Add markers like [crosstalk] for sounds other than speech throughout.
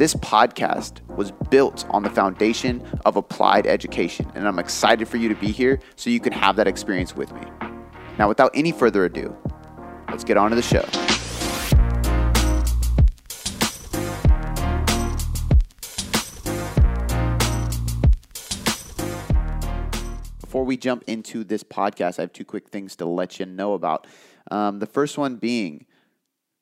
This podcast was built on the foundation of applied education, and I'm excited for you to be here so you can have that experience with me. Now, without any further ado, let's get on to the show. Before we jump into this podcast, I have two quick things to let you know about. Um, the first one being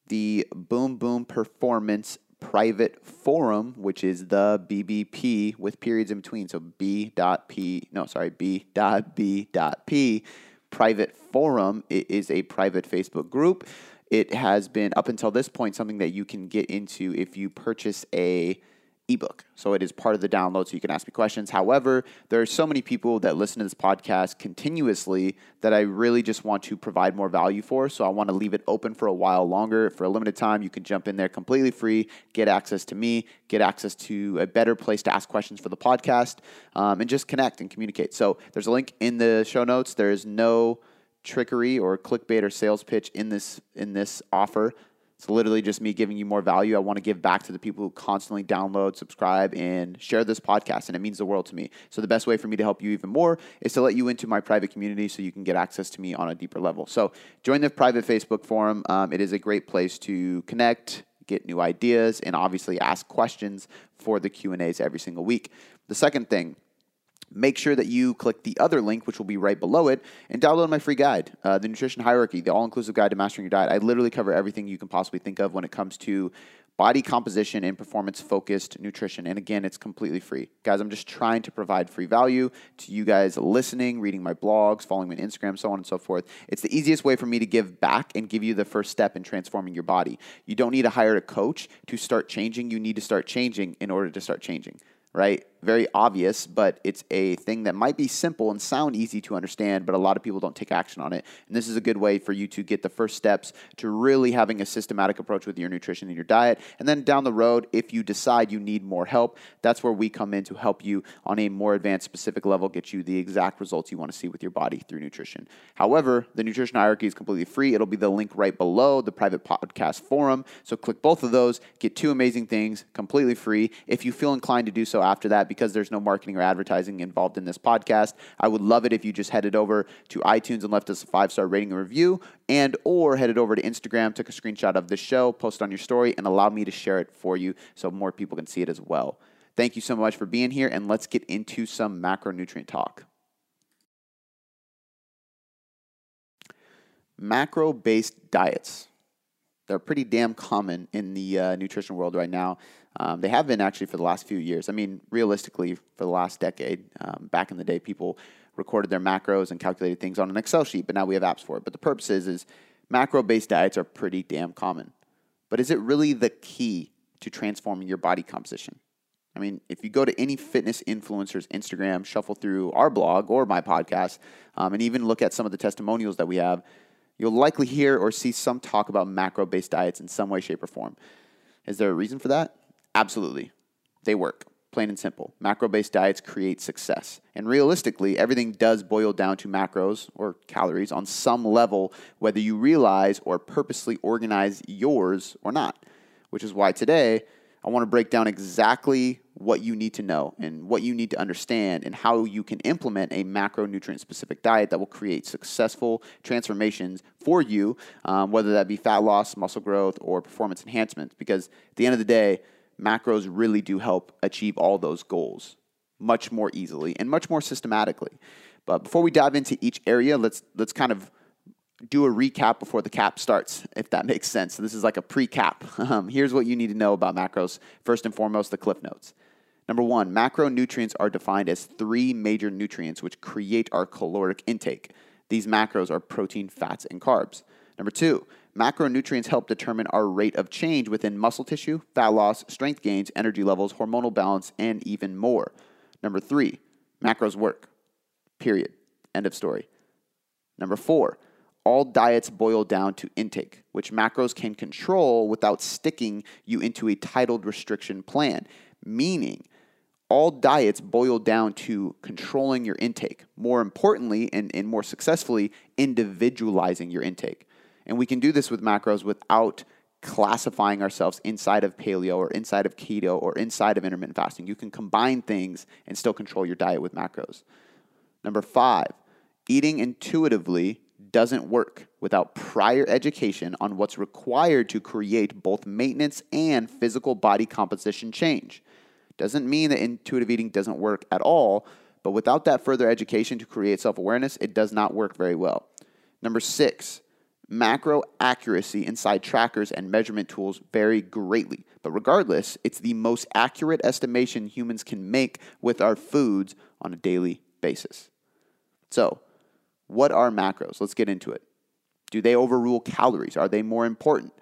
the Boom Boom Performance Private Forum, which is the BBP with periods in between. So B dot P, no, sorry, B dot B dot P. Private Forum it is a private Facebook group. It has been up until this point something that you can get into if you purchase a ebook. So it is part of the download so you can ask me questions. However, there are so many people that listen to this podcast continuously that I really just want to provide more value for. So I want to leave it open for a while longer. For a limited time, you can jump in there completely free, get access to me, get access to a better place to ask questions for the podcast, um, and just connect and communicate. So there's a link in the show notes. There is no trickery or clickbait or sales pitch in this in this offer. It's literally just me giving you more value. I want to give back to the people who constantly download, subscribe, and share this podcast, and it means the world to me. So, the best way for me to help you even more is to let you into my private community so you can get access to me on a deeper level. So, join the private Facebook forum. Um, it is a great place to connect, get new ideas, and obviously ask questions for the Q and A's every single week. The second thing make sure that you click the other link, which will be right below it, and download my free guide, uh, The Nutrition Hierarchy, the all inclusive guide to mastering your diet. I literally cover everything you can possibly think of when it comes to body composition and performance focused nutrition. And again, it's completely free. Guys, I'm just trying to provide free value to you guys listening, reading my blogs, following me on Instagram, so on and so forth. It's the easiest way for me to give back and give you the first step in transforming your body. You don't need to hire a coach to start changing, you need to start changing in order to start changing right? Very obvious, but it's a thing that might be simple and sound easy to understand, but a lot of people don't take action on it. And this is a good way for you to get the first steps to really having a systematic approach with your nutrition and your diet. And then down the road, if you decide you need more help, that's where we come in to help you on a more advanced, specific level, get you the exact results you want to see with your body through nutrition. However, the nutrition hierarchy is completely free. It'll be the link right below the private podcast forum. So click both of those, get two amazing things completely free. If you feel inclined to do so after that, because there's no marketing or advertising involved in this podcast, I would love it if you just headed over to iTunes and left us a five star rating and review, and or headed over to Instagram, took a screenshot of this show, post on your story, and allow me to share it for you so more people can see it as well. Thank you so much for being here, and let's get into some macronutrient talk. Macro based diets. They're pretty damn common in the uh, nutrition world right now. Um, they have been actually for the last few years. I mean, realistically, for the last decade. Um, back in the day, people recorded their macros and calculated things on an Excel sheet, but now we have apps for it. But the purpose is, is macro-based diets are pretty damn common. But is it really the key to transforming your body composition? I mean, if you go to any fitness influencer's Instagram, shuffle through our blog or my podcast, um, and even look at some of the testimonials that we have, you'll likely hear or see some talk about macro based diets in some way, shape, or form. Is there a reason for that? Absolutely. They work, plain and simple. Macro based diets create success. And realistically, everything does boil down to macros or calories on some level, whether you realize or purposely organize yours or not. Which is why today, I want to break down exactly what you need to know and what you need to understand and how you can implement a macronutrient specific diet that will create successful transformations for you, um, whether that be fat loss, muscle growth, or performance enhancements. Because at the end of the day, macros really do help achieve all those goals much more easily and much more systematically. But before we dive into each area, let's let's kind of do a recap before the cap starts, if that makes sense. So this is like a pre-cap. [laughs] Um, here's what you need to know about macros. First and foremost, the cliff notes. Number one, macronutrients are defined as three major nutrients which create our caloric intake. These macros are protein, fats, and carbs. Number two, macronutrients help determine our rate of change within muscle tissue, fat loss, strength gains, energy levels, hormonal balance, and even more. Number three, macros work. Period. End of story. Number four, all diets boil down to intake, which macros can control without sticking you into a titled restriction plan. Meaning, all diets boil down to controlling your intake. More importantly, and, and more successfully, individualizing your intake. And we can do this with macros without classifying ourselves inside of paleo or inside of keto or inside of intermittent fasting. You can combine things and still control your diet with macros. Number five, eating intuitively doesn't work without prior education on what's required to create both maintenance and physical body composition change. Doesn't mean that intuitive eating doesn't work at all, but without that further education to create self awareness, it does not work very well. Number six, macro accuracy inside trackers and measurement tools vary greatly. But regardless, it's the most accurate estimation humans can make with our foods on a daily basis. So, what are macros? Let's get into it. Do they overrule calories? Are they more important?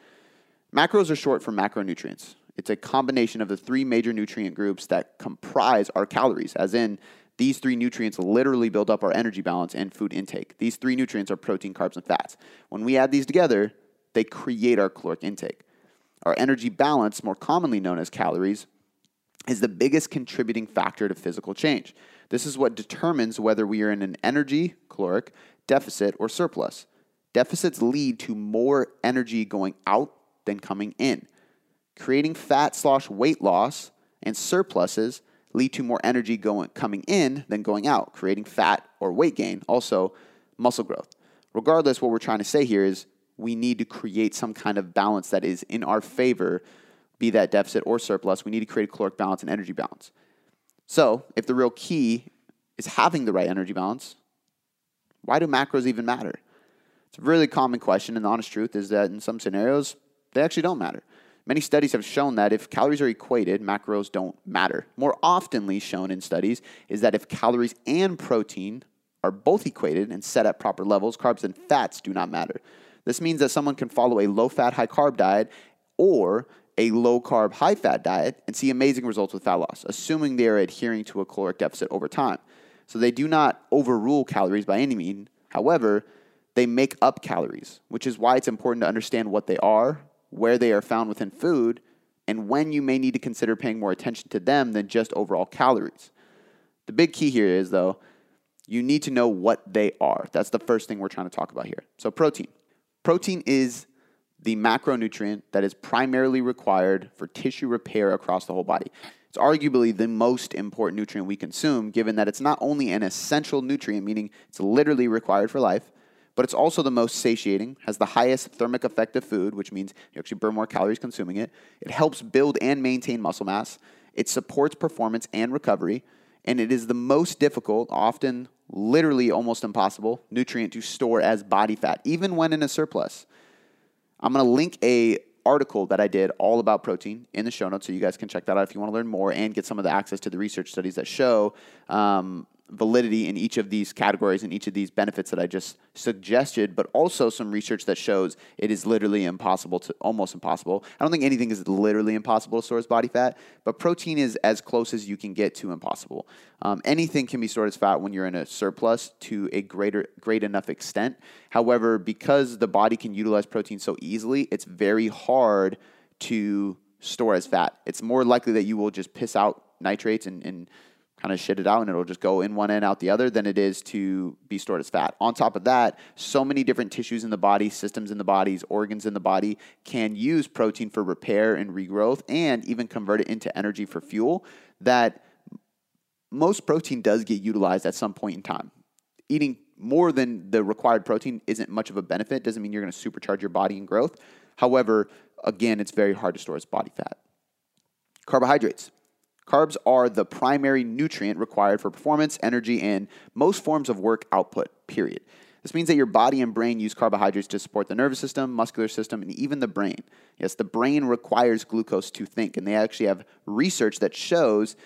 Macros are short for macronutrients. It's a combination of the three major nutrient groups that comprise our calories, as in, these three nutrients literally build up our energy balance and food intake. These three nutrients are protein, carbs, and fats. When we add these together, they create our caloric intake. Our energy balance, more commonly known as calories, is the biggest contributing factor to physical change. This is what determines whether we are in an energy, caloric, deficit, or surplus. Deficits lead to more energy going out than coming in. Creating fat slash weight loss and surpluses lead to more energy going coming in than going out, creating fat or weight gain, also muscle growth. Regardless, what we're trying to say here is we need to create some kind of balance that is in our favor, be that deficit or surplus. We need to create a caloric balance and energy balance. So, if the real key is having the right energy balance, why do macros even matter? It's a really common question, and the honest truth is that in some scenarios, they actually don't matter. Many studies have shown that if calories are equated, macros don't matter. More oftenly shown in studies is that if calories and protein are both equated and set at proper levels, carbs and fats do not matter. This means that someone can follow a low fat, high carb diet or a low carb, high fat diet and see amazing results with fat loss, assuming they are adhering to a caloric deficit over time. So they do not overrule calories by any means. However, they make up calories, which is why it's important to understand what they are, where they are found within food, and when you may need to consider paying more attention to them than just overall calories. The big key here is, though, you need to know what they are. That's the first thing we're trying to talk about here. So, protein. Protein is the macronutrient that is primarily required for tissue repair across the whole body. It's arguably the most important nutrient we consume, given that it's not only an essential nutrient, meaning it's literally required for life, but it's also the most satiating, has the highest thermic effect of food, which means you actually burn more calories consuming it. It helps build and maintain muscle mass. It supports performance and recovery. And it is the most difficult, often literally almost impossible, nutrient to store as body fat, even when in a surplus. I'm going to link a article that I did all about protein in the show notes, so you guys can check that out if you want to learn more and get some of the access to the research studies that show um, validity in each of these categories and each of these benefits that I just suggested, but also some research that shows it is literally impossible to almost impossible. I don't think anything is literally impossible to store as body fat, but protein is as close as you can get to impossible. Um, anything can be stored as fat when you're in a surplus to a greater great enough extent. However, because the body can utilize protein so easily, it's very hard to store as fat. It's more likely that you will just piss out nitrates and, and kind of shit it out and it'll just go in one end out the other than it is to be stored as fat. On top of that, so many different tissues in the body, systems in the bodies, organs in the body can use protein for repair and regrowth and even convert it into energy for fuel that most protein does get utilized at some point in time. Eating more than the required protein isn't much of a benefit, doesn't mean you're going to supercharge your body and growth. However, again, it's very hard to store as body fat. Carbohydrates. Carbs are the primary nutrient required for performance, energy, and most forms of work output, period. This means that your body and brain use carbohydrates to support the nervous system, muscular system, and even the brain. Yes, the brain requires glucose to think, and they actually have research that shows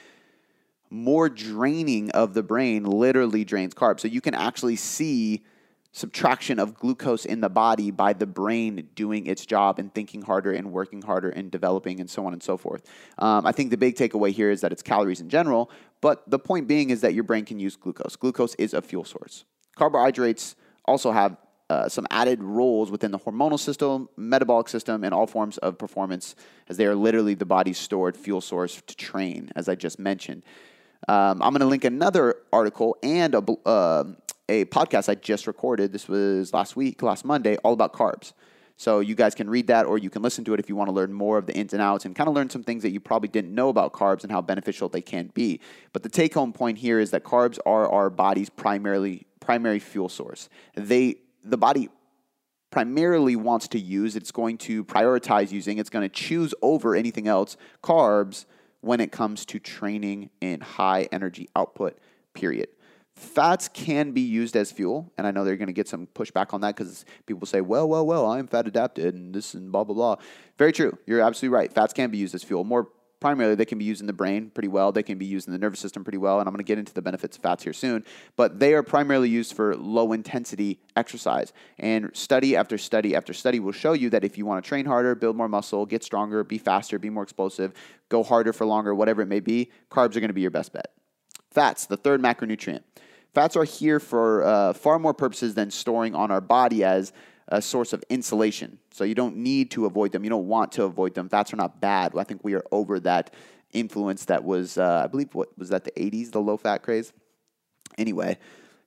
more draining of the brain literally drains carbs. So you can actually see subtraction of glucose in the body by the brain doing its job and thinking harder and working harder and developing and so on and so forth. Um, I think the big takeaway here is that it's calories in general, but the point being is that your brain can use glucose. Glucose is a fuel source. Carbohydrates also have uh, some added roles within the hormonal system, metabolic system, and all forms of performance, as they are literally the body's stored fuel source to train, as I just mentioned. Um, I'm going to link another article and a, uh, a podcast I just recorded. This was last week, last Monday, all about carbs. So you guys can read that or you can listen to it if you want to learn more of the ins and outs and kind of learn some things that you probably didn't know about carbs and how beneficial they can be. But the take home point here is that carbs are our body's primarily primary fuel source. They the body primarily wants to use, it's going to prioritize using, it's going to choose over anything else carbs when it comes to training in high energy output, period. Fats can be used as fuel, and I know they're going to get some pushback on that because people say, well, well, well, I'm fat adapted and this and blah, blah, blah. Very true. You're absolutely right. Fats can be used as fuel. More primarily, they can be used in the brain pretty well. They can be used in the nervous system pretty well, and I'm going to get into the benefits of fats here soon. But they are primarily used for low intensity exercise. And study after study after study will show you that if you want to train harder, build more muscle, get stronger, be faster, be more explosive, go harder for longer, whatever it may be, carbs are going to be your best bet. Fats, the third macronutrient. Fats are here for uh, far more purposes than storing on our body as a source of insulation. So you don't need to avoid them. You don't want to avoid them. Fats are not bad. I think we are over that influence that was, uh, I believe, what was that the 80s, the low fat craze? Anyway,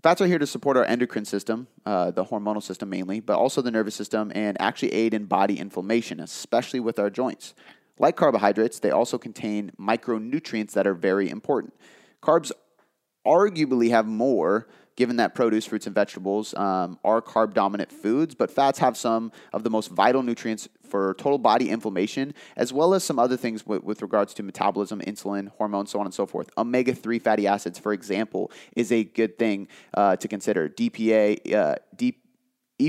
fats are here to support our endocrine system, uh, the hormonal system mainly, but also the nervous system and actually aid in body inflammation, especially with our joints. Like carbohydrates, they also contain micronutrients that are very important. Carbs arguably have more, given that produce, fruits, and vegetables um, are carb dominant foods, but fats have some of the most vital nutrients for total body inflammation, as well as some other things with, with regards to metabolism, insulin, hormones, so on and so forth. Omega 3 fatty acids, for example, is a good thing uh, to consider. DPA, uh, D,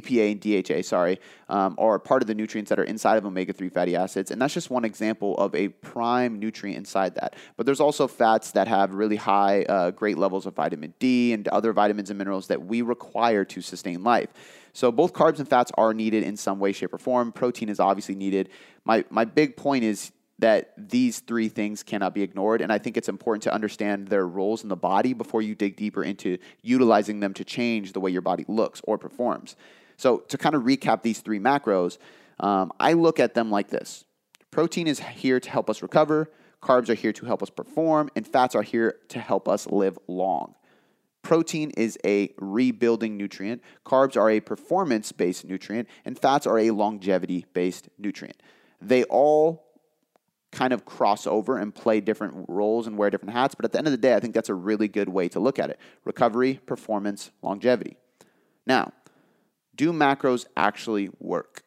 EPA and DHA, sorry, um, are part of the nutrients that are inside of omega 3 fatty acids. And that's just one example of a prime nutrient inside that. But there's also fats that have really high, uh, great levels of vitamin D and other vitamins and minerals that we require to sustain life. So both carbs and fats are needed in some way, shape, or form. Protein is obviously needed. My, my big point is that these three things cannot be ignored. And I think it's important to understand their roles in the body before you dig deeper into utilizing them to change the way your body looks or performs. So, to kind of recap these three macros, um, I look at them like this protein is here to help us recover, carbs are here to help us perform, and fats are here to help us live long. Protein is a rebuilding nutrient, carbs are a performance based nutrient, and fats are a longevity based nutrient. They all kind of cross over and play different roles and wear different hats, but at the end of the day, I think that's a really good way to look at it recovery, performance, longevity. Now, do macros actually work?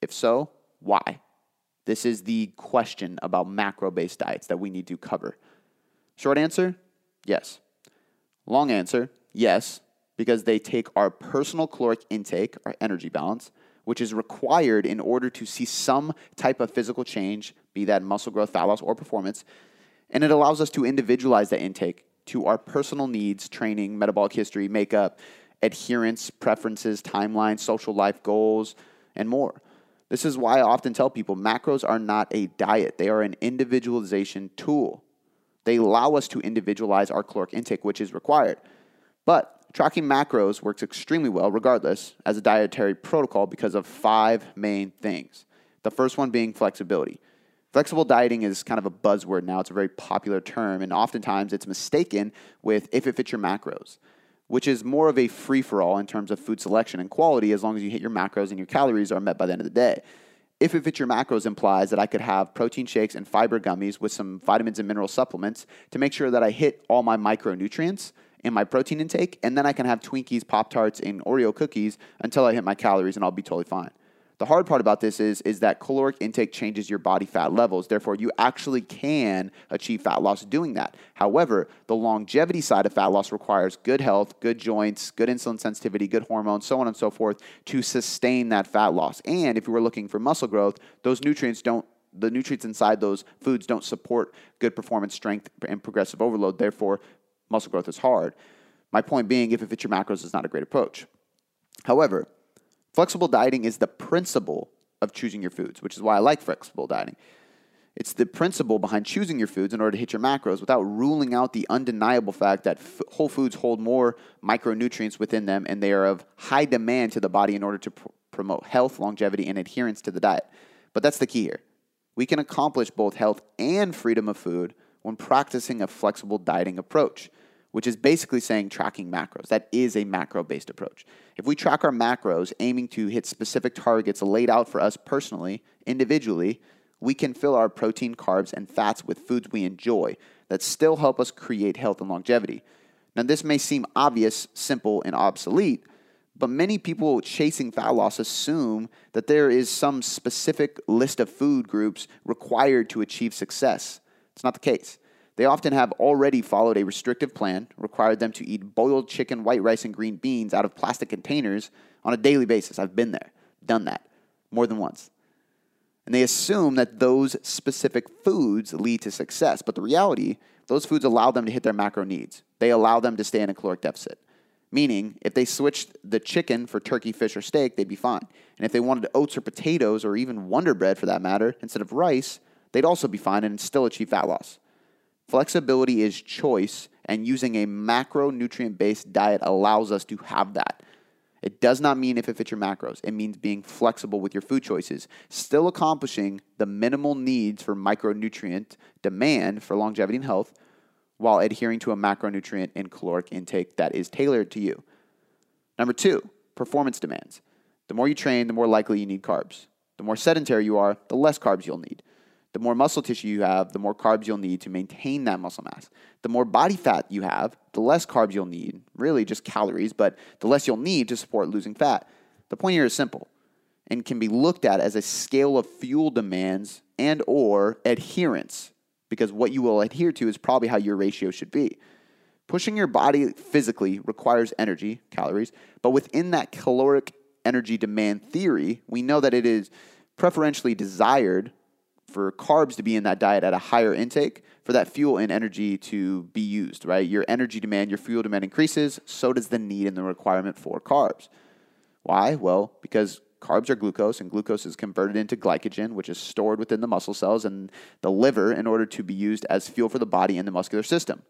If so, why? This is the question about macro based diets that we need to cover. Short answer yes. Long answer yes, because they take our personal caloric intake, our energy balance, which is required in order to see some type of physical change, be that muscle growth, fat loss, or performance, and it allows us to individualize that intake to our personal needs, training, metabolic history, makeup, adherence, preferences, timelines, social life goals, and more. This is why I often tell people macros are not a diet, they are an individualization tool. They allow us to individualize our caloric intake, which is required. But tracking macros works extremely well, regardless, as a dietary protocol because of five main things. The first one being flexibility. Flexible dieting is kind of a buzzword now. It's a very popular term, and oftentimes it's mistaken with if it fits your macros which is more of a free for all in terms of food selection and quality as long as you hit your macros and your calories are met by the end of the day. If it fits your macros implies that I could have protein shakes and fiber gummies with some vitamins and mineral supplements to make sure that I hit all my micronutrients in my protein intake, and then I can have Twinkies, Pop Tarts, and Oreo cookies until I hit my calories, and I'll be totally fine. The hard part about this is, is that caloric intake changes your body fat levels. Therefore, you actually can achieve fat loss doing that. However, the longevity side of fat loss requires good health, good joints, good insulin sensitivity, good hormones, so on and so forth to sustain that fat loss. And if you were looking for muscle growth, those nutrients don't the nutrients inside those foods don't support good performance, strength, and progressive overload. Therefore, muscle growth is hard. My point being, if it fits your macros, it's not a great approach. However, flexible dieting is the principle of choosing your foods, which is why I like flexible dieting. It's the principle behind choosing your foods in order to hit your macros without ruling out the undeniable fact that f- whole foods hold more micronutrients within them and they are of high demand to the body in order to pr- promote health, longevity, and adherence to the diet. But that's the key here. We can accomplish both health and freedom of food when practicing a flexible dieting approach, which is basically saying tracking macros. That is a macro based approach. If we track our macros, aiming to hit specific targets laid out for us personally, individually, we can fill our protein, carbs, and fats with foods we enjoy that still help us create health and longevity. Now, this may seem obvious, simple, and obsolete, but many people chasing fat loss assume that there is some specific list of food groups required to achieve success. It's not the case. They often have already followed a restrictive plan, required them to eat boiled chicken, white rice, and green beans out of plastic containers on a daily basis. I've been there, done that more than once. And they assume that those specific foods lead to success. But the reality, those foods allow them to hit their macro needs. They allow them to stay in a caloric deficit. Meaning, if they switched the chicken for turkey, fish, or steak, they'd be fine. And if they wanted oats or potatoes, or even Wonder Bread for that matter, instead of rice, they'd also be fine and still achieve fat loss. Flexibility is choice, and using a macronutrient based diet allows us to have that. It does not mean if it fits your macros. It means being flexible with your food choices, still accomplishing the minimal needs for micronutrient demand for longevity and health, while adhering to a macronutrient and caloric intake that is tailored to you. Number two, performance demands. The more you train, the more likely you need carbs. The more sedentary you are, the less carbs you'll need. The more muscle tissue you have, the more carbs you'll need to maintain that muscle mass. The more body fat you have, the less carbs you'll need, really just calories, but the less you'll need to support losing fat. The point here is simple and can be looked at as a scale of fuel demands and or adherence because what you will adhere to is probably how your ratio should be. Pushing your body physically requires energy, calories, but within that caloric energy demand theory, we know that it is preferentially desired for carbs to be in that diet at a higher intake for that fuel and energy to be used, right? Your energy demand, your fuel demand increases, so does the need and the requirement for carbs. Why? Well, because carbs are glucose, and glucose is converted into glycogen, which is stored within the muscle cells and the liver in order to be used as fuel for the body and the muscular system.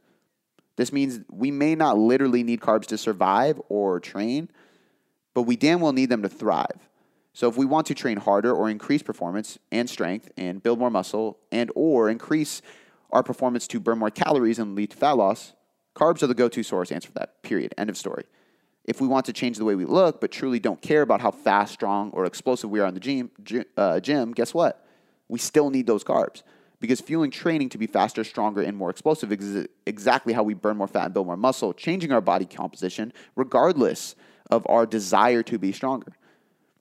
This means we may not literally need carbs to survive or train, but we damn well need them to thrive. So if we want to train harder or increase performance and strength and build more muscle and or increase our performance to burn more calories and lead to fat loss, carbs are the go-to source answer for that. Period. End of story. If we want to change the way we look, but truly don't care about how fast, strong, or explosive we are in the gym, uh, gym, guess what? We still need those carbs because fueling training to be faster, stronger, and more explosive is exactly how we burn more fat and build more muscle, changing our body composition regardless of our desire to be stronger.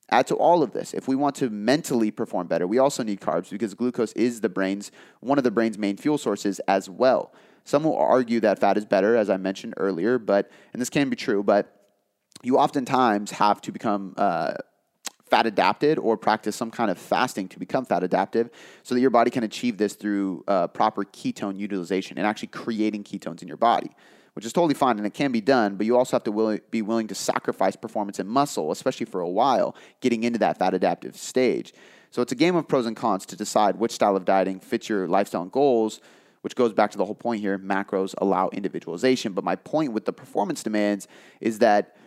Add to all of this, if we want to mentally perform better, we also need carbs because glucose is the brain's one of the brain's main fuel sources as well. Some will argue that fat is better, as I mentioned earlier, but and this can be true, but you oftentimes have to become uh, fat adapted or practice some kind of fasting to become fat adaptive so that your body can achieve this through uh, proper ketone utilization and actually creating ketones in your body, which is totally fine and it can be done, but you also have to will- be willing to sacrifice performance and muscle, especially for a while, getting into that fat adaptive stage. So it's a game of pros and cons to decide which style of dieting fits your lifestyle and goals which goes back to the whole point here macros allow individualization. But my point with the performance demands is that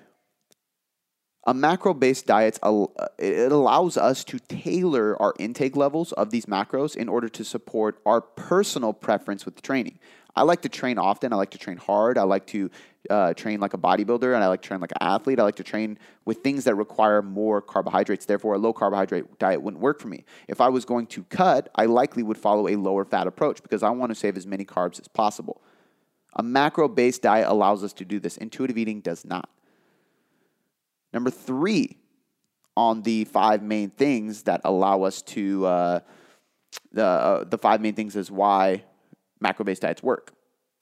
a macro based diet uh, it allows us to tailor our intake levels of these macros in order to support our personal preference with training i like to train often. I like to train hard. I like to uh, train like a bodybuilder and i like to train like an athlete. I like to train with things that require more carbohydrates. Therefore a low carbohydrate diet wouldn't work for me. If i was going to cut i likely would follow a lower fat approach because i want to save as many carbs as possible. A macro based diet allows us to do this. Intuitive eating does not. Number three on the five main things that allow us to, uh, the, uh, the five main things is why macro based diets work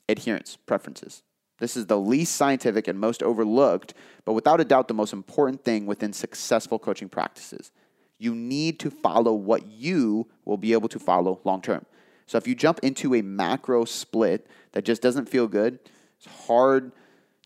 adherence, preferences. This is the least scientific and most overlooked, but without a doubt, the most important thing within successful coaching practices. You need to follow what you will be able to follow long term. So if you jump into a macro split that just doesn't feel good, it's hard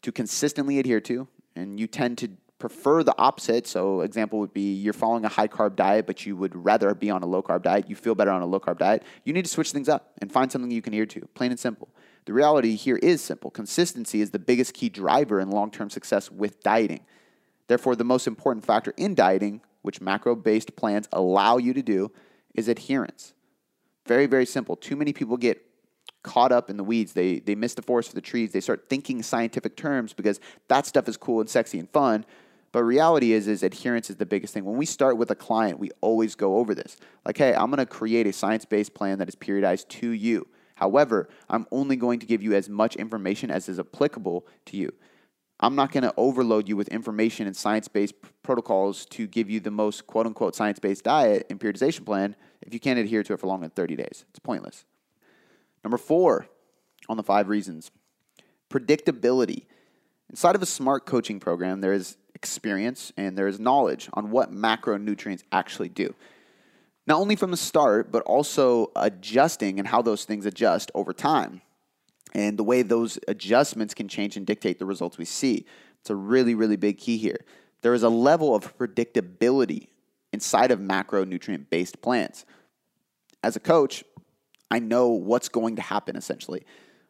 to consistently adhere to, and you tend to prefer the opposite, so example would be you're following a high carb diet, but you would rather be on a low carb diet, you feel better on a low carb diet, you need to switch things up and find something you can adhere to, plain and simple. The reality here is simple. Consistency is the biggest key driver in long term success with dieting. Therefore, the most important factor in dieting, which macro based plans allow you to do, is adherence. Very, very simple. Too many people get caught up in the weeds. They, they miss the forest for the trees. They start thinking scientific terms because that stuff is cool and sexy and fun. But reality is, is adherence is the biggest thing. When we start with a client, we always go over this. Like, hey, I'm going to create a science-based plan that is periodized to you. However, I'm only going to give you as much information as is applicable to you. I'm not going to overload you with information and science based protocols to give you the most quote unquote science based diet and periodization plan if you can't adhere to it for longer than 30 days. It's pointless. Number four on the five reasons predictability. Inside of a smart coaching program, there is experience and there is knowledge on what macronutrients actually do. Not only from the start, but also adjusting and how those things adjust over time and the way those adjustments can change and dictate the results we see. It's a really, really big key here. There is a level of predictability inside of macronutrient based plans. As a coach, I know what's going to happen essentially.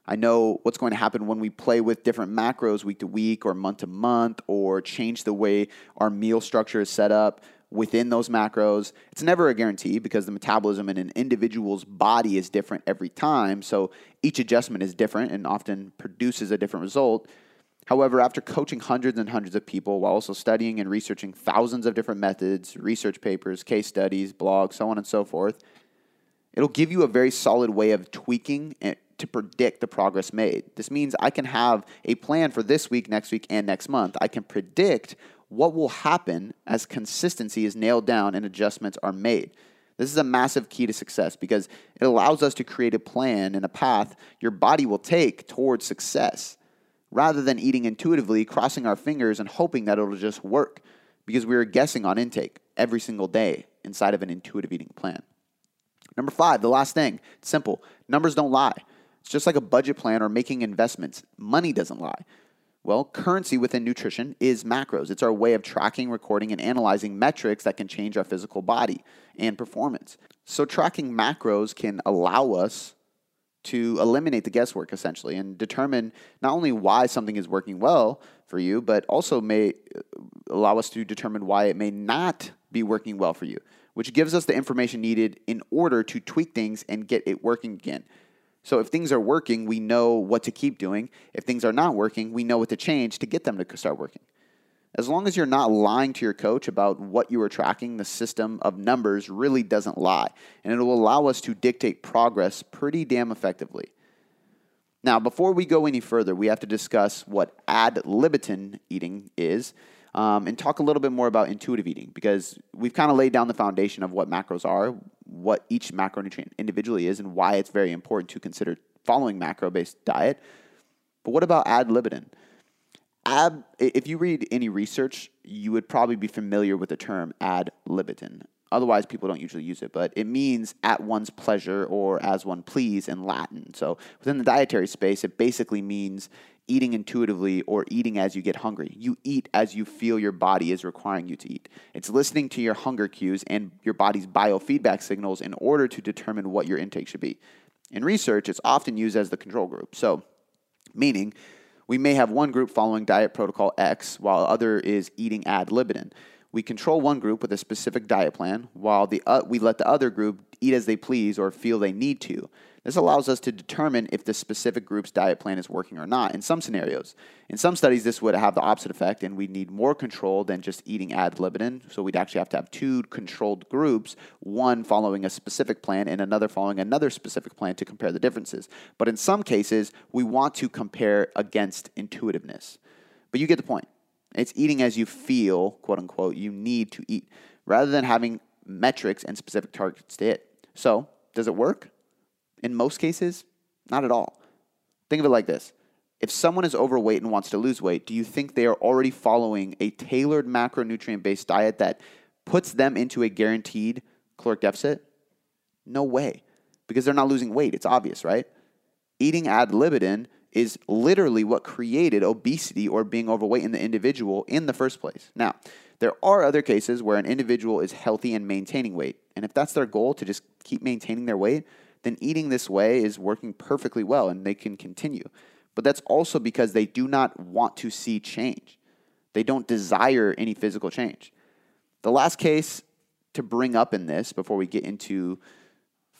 I know what's going to happen when we play with different macros week to week or month to month or change the way our meal structure is set up within those macros. It's never a guarantee because the metabolism in an individual's body is different every time. So each adjustment is different and often produces a different result. However, after coaching hundreds and hundreds of people while also studying and researching thousands of different methods, research papers, case studies, blogs, so on and so forth, It'll give you a very solid way of tweaking to predict the progress made. This means I can have a plan for this week, next week, and next month. I can predict what will happen as consistency is nailed down and adjustments are made. This is a massive key to success because it allows us to create a plan and a path your body will take towards success rather than eating intuitively, crossing our fingers, and hoping that it'll just work because we are guessing on intake every single day inside of an intuitive eating plan. Number five, the last thing, simple. Numbers don't lie. It's just like a budget plan or making investments. Money doesn't lie. Well, currency within nutrition is macros. It's our way of tracking, recording, and analyzing metrics that can change our physical body and performance. So, tracking macros can allow us to eliminate the guesswork essentially and determine not only why something is working well for you, but also may uh, allow us to determine why it may not be working well for you which gives us the information needed in order to tweak things and get it working again. So if things are working, we know what to keep doing. If things are not working, we know what to change to get them to start working. As long as you're not lying to your coach about what you are tracking, the system of numbers really doesn't lie. And it will allow us to dictate progress pretty damn effectively. Now, before we go any further, we have to discuss what ad libitum eating is um, and talk a little bit more about intuitive eating because we've kind of laid down the foundation of what macros are, what each macronutrient individually is, and why it's very important to consider following macro based diet. But what about ad libitum? Ab, if you read any research, you would probably be familiar with the term ad libitum. Otherwise, people don't usually use it, but it means at one's pleasure or as one please in Latin. So within the dietary space, it basically means eating intuitively or eating as you get hungry. You eat as you feel your body is requiring you to eat. It's listening to your hunger cues and your body's biofeedback signals in order to determine what your intake should be. In research, it's often used as the control group. So, meaning we may have one group following diet protocol X while other is eating ad libitum. We control one group with a specific diet plan while the uh, we let the other group eat as they please or feel they need to. This allows us to determine if the specific group's diet plan is working or not in some scenarios. In some studies, this would have the opposite effect, and we'd need more control than just eating ad libitum. So we'd actually have to have two controlled groups, one following a specific plan and another following another specific plan to compare the differences. But in some cases, we want to compare against intuitiveness. But you get the point. It's eating as you feel, quote unquote, you need to eat, rather than having metrics and specific targets to hit. So, does it work? In most cases, not at all. Think of it like this if someone is overweight and wants to lose weight, do you think they are already following a tailored macronutrient based diet that puts them into a guaranteed caloric deficit? No way, because they're not losing weight. It's obvious, right? Eating ad libitum is literally what created obesity or being overweight in the individual in the first place. Now, there are other cases where an individual is healthy and maintaining weight. And if that's their goal to just keep maintaining their weight, then eating this way is working perfectly well and they can continue. But that's also because they do not want to see change. They don't desire any physical change. The last case to bring up in this before we get into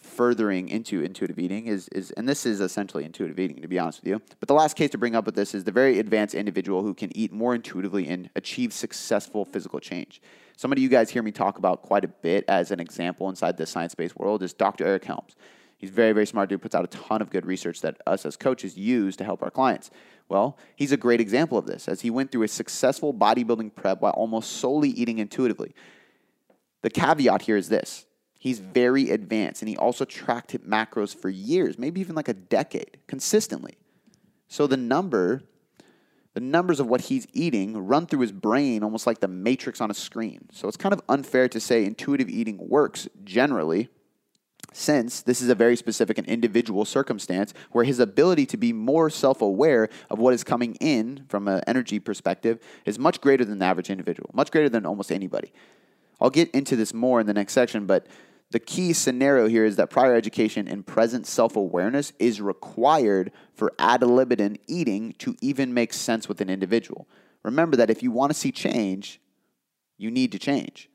furthering into intuitive eating is, is and this is essentially intuitive eating to be honest with you but the last case to bring up with this is the very advanced individual who can eat more intuitively and achieve successful physical change somebody you guys hear me talk about quite a bit as an example inside the science-based world is dr eric helms he's very very smart dude puts out a ton of good research that us as coaches use to help our clients well he's a great example of this as he went through a successful bodybuilding prep while almost solely eating intuitively the caveat here is this He's very advanced and he also tracked his macros for years, maybe even like a decade, consistently. So the number, the numbers of what he's eating run through his brain almost like the matrix on a screen. So it's kind of unfair to say intuitive eating works generally, since this is a very specific and individual circumstance where his ability to be more self aware of what is coming in from an energy perspective is much greater than the average individual, much greater than almost anybody. I'll get into this more in the next section, but the key scenario here is that prior education and present self awareness is required for ad libitum eating to even make sense with an individual. Remember that if you want to see change, you need to change.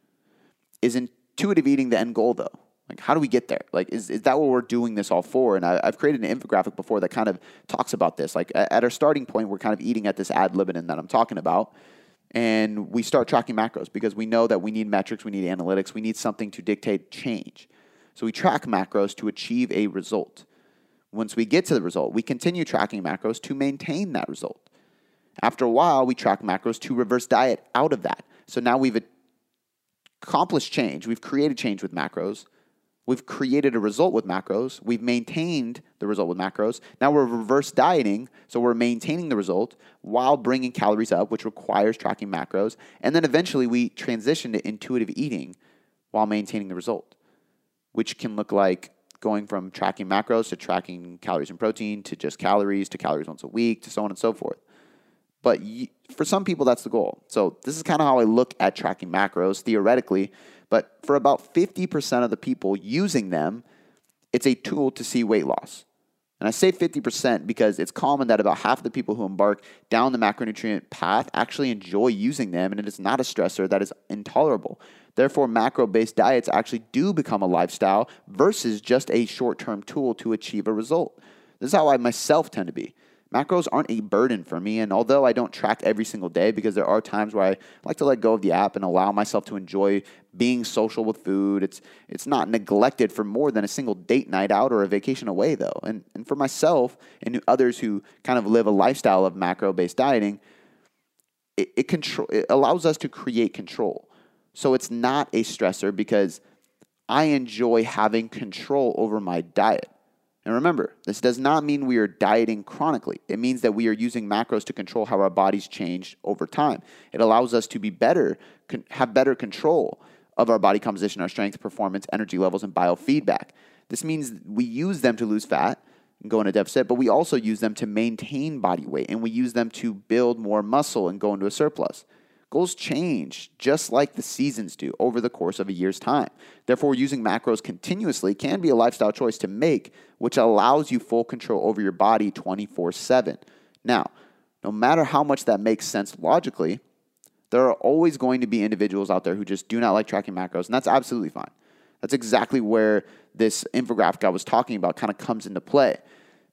Is intuitive eating the end goal, though? How do we get there? Like, is, is that what we're doing this all for? And I, have created an infographic before that kind of talks about this. Like, at our starting point, we're kind of eating at this ad libitum that I'm talking about and we start tracking macros because we know that we need metrics, we need analytics, we need something to dictate change. So we track macros to achieve a result. Once we get to the result, we continue tracking macros to maintain that result. After a while, we track macros to reverse diet out of that. So now we've accomplished change, we've created change with macros, We've created a result with macros. We've maintained the result with macros. Now we're reverse dieting, so we're maintaining the result while bringing calories up, which requires tracking macros. And then eventually we transition to intuitive eating while maintaining the result, which can look like going from tracking macros to tracking calories and protein to just calories to calories once a week to so on and so forth. But for some people, that's the goal. So this is kind of how I look at tracking macros theoretically but for about 50% of the people using them, it's a tool to see weight loss. And I say 50% because it's common that about half of the people who embark down the macronutrient path actually enjoy using them, and it is not a stressor that is intolerable. Therefore, macro based diets actually do become a lifestyle versus just a short term tool to achieve a result. This is how I myself tend to be. Macros aren't a burden for me. And although I don't track every single day because there are times where I like to let go of the app and allow myself to enjoy being social with food, it's, it's not neglected for more than a single date night out or a vacation away, though. And, and for myself and others who kind of live a lifestyle of macro based dieting, it, it, control, it allows us to create control. So it's not a stressor because I enjoy having control over my diet. And remember, this does not mean we are dieting chronically. It means that we are using macros to control how our bodies change over time. It allows us to be better, have better control of our body composition, our strength, performance, energy levels, and biofeedback. This means we use them to lose fat and go into deficit, but we also use them to maintain body weight and we use them to build more muscle and go into a surplus. Goals change just like the seasons do over the course of a year's time. Therefore, using macros continuously can be a lifestyle choice to make, which allows you full control over your body 24 7. Now, no matter how much that makes sense logically, there are always going to be individuals out there who just do not like tracking macros, and that's absolutely fine. That's exactly where this infographic I was talking about kind of comes into play.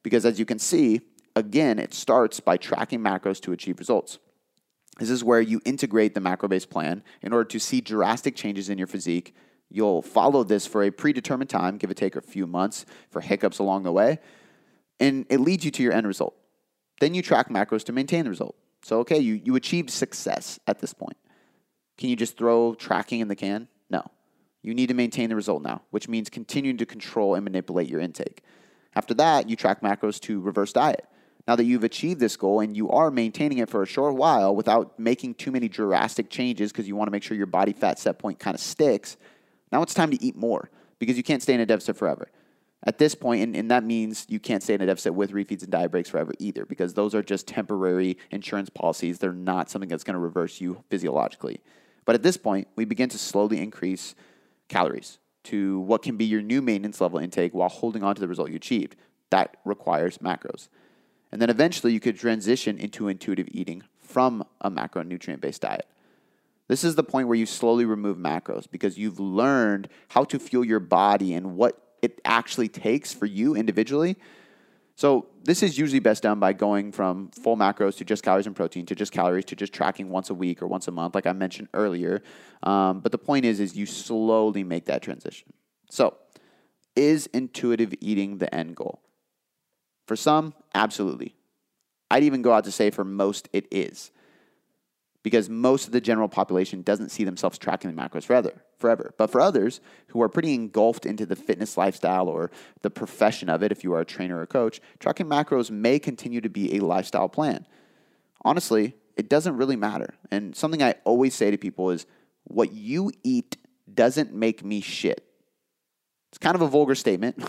Because as you can see, again, it starts by tracking macros to achieve results. This is where you integrate the macro based plan in order to see drastic changes in your physique. You'll follow this for a predetermined time, give or take a few months for hiccups along the way, and it leads you to your end result. Then you track macros to maintain the result. So, okay, you, you achieved success at this point. Can you just throw tracking in the can? No. You need to maintain the result now, which means continuing to control and manipulate your intake. After that, you track macros to reverse diet. Now that you've achieved this goal and you are maintaining it for a short while without making too many drastic changes because you want to make sure your body fat set point kind of sticks, now it's time to eat more because you can't stay in a deficit forever. At this point, and, and that means you can't stay in a deficit with refeeds and diet breaks forever either, because those are just temporary insurance policies. They're not something that's going to reverse you physiologically. But at this point, we begin to slowly increase calories to what can be your new maintenance level intake while holding on to the result you achieved. That requires macros. And then eventually you could transition into intuitive eating from a macronutrient based diet. This is the point where you slowly remove macros because you've learned how to fuel your body and what it actually takes for you individually. So, this is usually best done by going from full macros to just calories and protein to just calories to just tracking once a week or once a month, like I mentioned earlier. Um, but the point is, is you slowly make that transition. So, is intuitive eating the end goal? For some, absolutely. I'd even go out to say for most, it is because most of the general population doesn't see themselves tracking the macros forever. Forever, but for others who are pretty engulfed into the fitness lifestyle or the profession of it, if you are a trainer or coach, tracking macros may continue to be a lifestyle plan. Honestly, it doesn't really matter. And something I always say to people is, "What you eat doesn't make me shit." It's kind of a vulgar statement,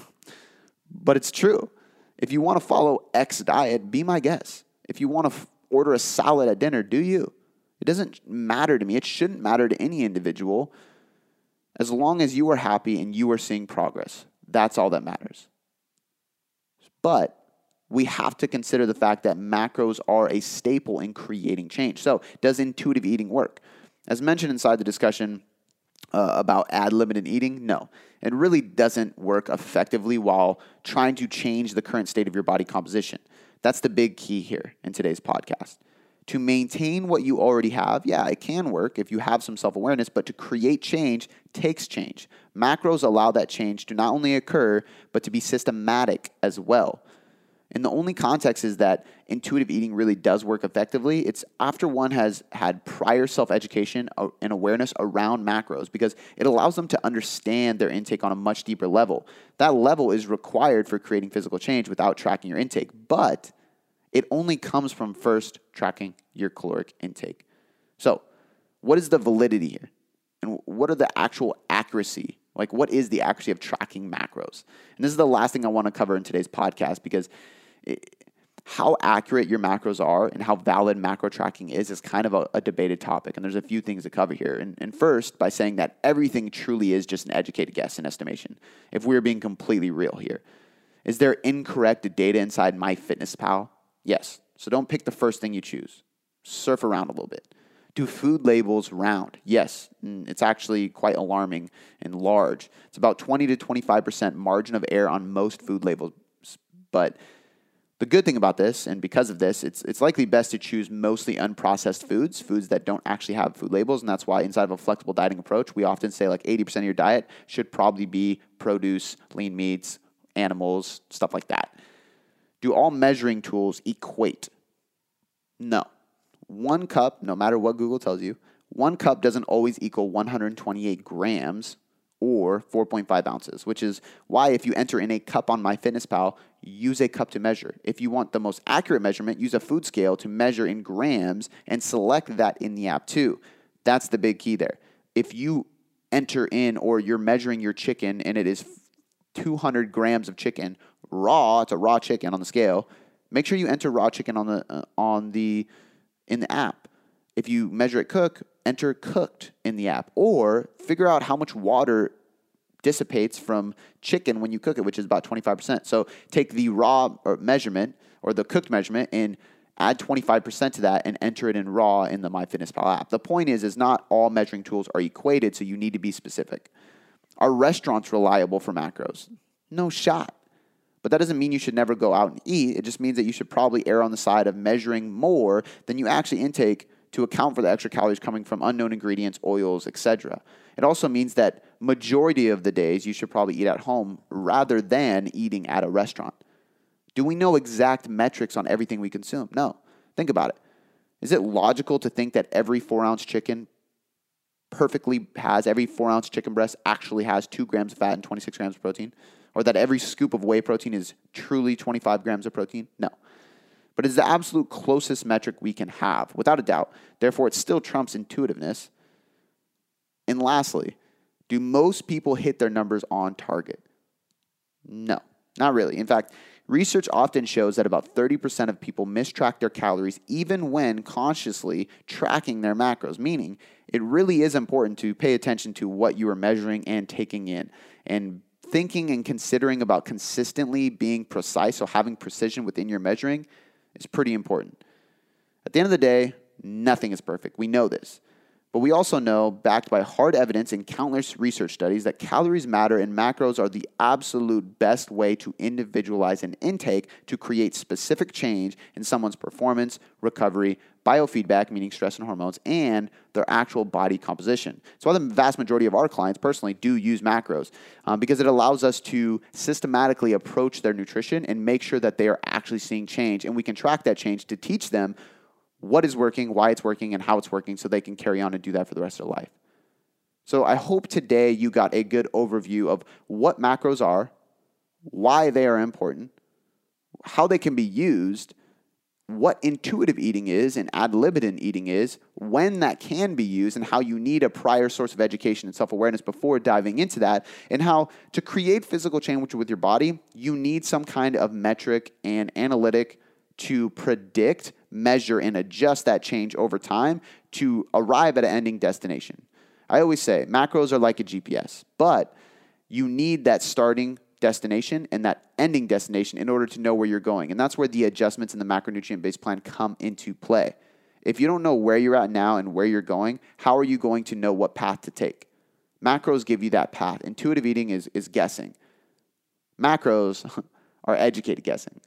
[laughs] but it's true. If you want to follow X diet, be my guest. If you want to f- order a salad at dinner, do you? It doesn't matter to me. It shouldn't matter to any individual as long as you are happy and you are seeing progress. That's all that matters. But we have to consider the fact that macros are a staple in creating change. So, does intuitive eating work? As mentioned inside the discussion uh, about ad libitum eating, no. It really doesn't work effectively while trying to change the current state of your body composition. That's the big key here in today's podcast to maintain what you already have, yeah, it can work if you have some self awareness, but to create change takes change. Macros allow that change to not only occur, but to be systematic as well. And the only context is that intuitive eating really does work effectively. It's after one has had prior self education uh, and awareness around macros because it allows them to understand their intake on a much deeper level. That level is required for creating physical change without tracking your intake. But it only comes from first tracking your caloric intake. So, what is the validity here? And what are the actual accuracy? Like, what is the accuracy of tracking macros? And this is the last thing I want to cover in today's podcast because it, how accurate your macros are and how valid macro tracking is is kind of a, a debated topic. And there's a few things to cover here. And, and, first, by saying that everything truly is just an educated guess and estimation, if we're being completely real here. Is there incorrect data inside MyFitnessPal? Yes. So don't pick the first thing you choose. Surf around a little bit. Do food labels round? Yes. Mm, it's actually quite alarming and large. It's about 20 to 25% margin of error on most food labels. But the good thing about this, and because of this, it's, it's likely best to choose mostly unprocessed foods, foods that don't actually have food labels. And that's why inside of a flexible dieting approach, we often say like 80% of your diet should probably be produce, lean meats, animals, stuff like that. Do all measuring tools equate? No. One cup, no matter what Google tells you, one cup doesn't always equal 128 grams or 4.5 ounces, which is why if you enter in a cup on MyFitnessPal, use a cup to measure. If you want the most accurate measurement, use a food scale to measure in grams and select that in the app too. That's the big key there. If you enter in or you're measuring your chicken and it is 200 grams of chicken raw. It's a raw chicken on the scale. Make sure you enter raw chicken on the uh, on the in the app. If you measure it cook, enter cooked in the app, or figure out how much water dissipates from chicken when you cook it, which is about 25%. So take the raw measurement or the cooked measurement and add 25% to that and enter it in raw in the MyFitnessPal app. The point is, is not all measuring tools are equated, so you need to be specific. Are restaurants reliable for macros? No shot. But that doesn't mean you should never go out and eat. It just means that you should probably err on the side of measuring more than you actually intake to account for the extra calories coming from unknown ingredients, oils, etc. It also means that majority of the days you should probably eat at home rather than eating at a restaurant. Do we know exact metrics on everything we consume? No. Think about it. Is it logical to think that every four ounce chicken perfectly has, every four ounce chicken breast actually has two grams of fat and 26 grams of protein? Or that every scoop of whey protein is truly 25 grams of protein? No. But it's the absolute closest metric we can have, without a doubt. Therefore, it still trumps intuitiveness. And lastly, do most people hit their numbers on target? No. Not really. In fact, research often shows that about 30% of people mistrack their calories even when consciously tracking their macros, meaning it really is important to pay attention to what you are measuring and taking in and thinking and considering about consistently being precise, so having precision within your measuring is pretty important. At the end of the day, nothing is perfect. We know this. But we also know, backed by hard evidence and countless research studies, that calories matter and macros are the absolute best way to individualize an intake to create specific change in someone's performance, recovery, biofeedback, meaning stress and hormones, and their actual body composition. So, the vast majority of our clients personally do use macros um, because it allows us to systematically approach their nutrition and make sure that they are actually seeing change. And we can track that change to teach them what is working, why it's working, and how it's working so they can carry on and do that for the rest of their life. So I hope today you got a good overview of what macros are, why they are important, how they can be used, what intuitive eating is and ad libitum eating is, when that can be used, and how you need a prior source of education and self awareness before diving into that, and how to create physical change with your body, you need some kind of metric and analytic to predict, measure, and adjust that change over time to arrive at an ending destination. I always say macros are like a GPS, but you need that starting destination and that ending destination in order to know where you're going. And that's where the adjustments in the macronutrient based plan come into play. If you don't know where you're at now and where you're going, how are you going to know what path to take? Macros give you that path. Intuitive eating is, is guessing. Macros [laughs] are educated guessing.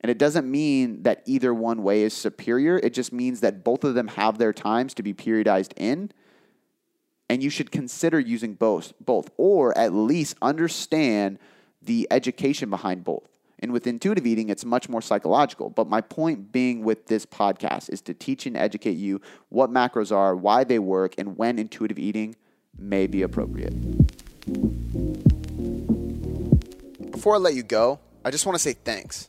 And it doesn't mean that either one way is superior. It just means that both of them have their times to be periodized in. And you should consider using both, both, or at least understand the education behind both. And with intuitive eating, it's much more psychological. But my point being with this podcast is to teach and educate you what macros are, why they work, and when intuitive eating may be appropriate. Before I let you go, I just want to say thanks.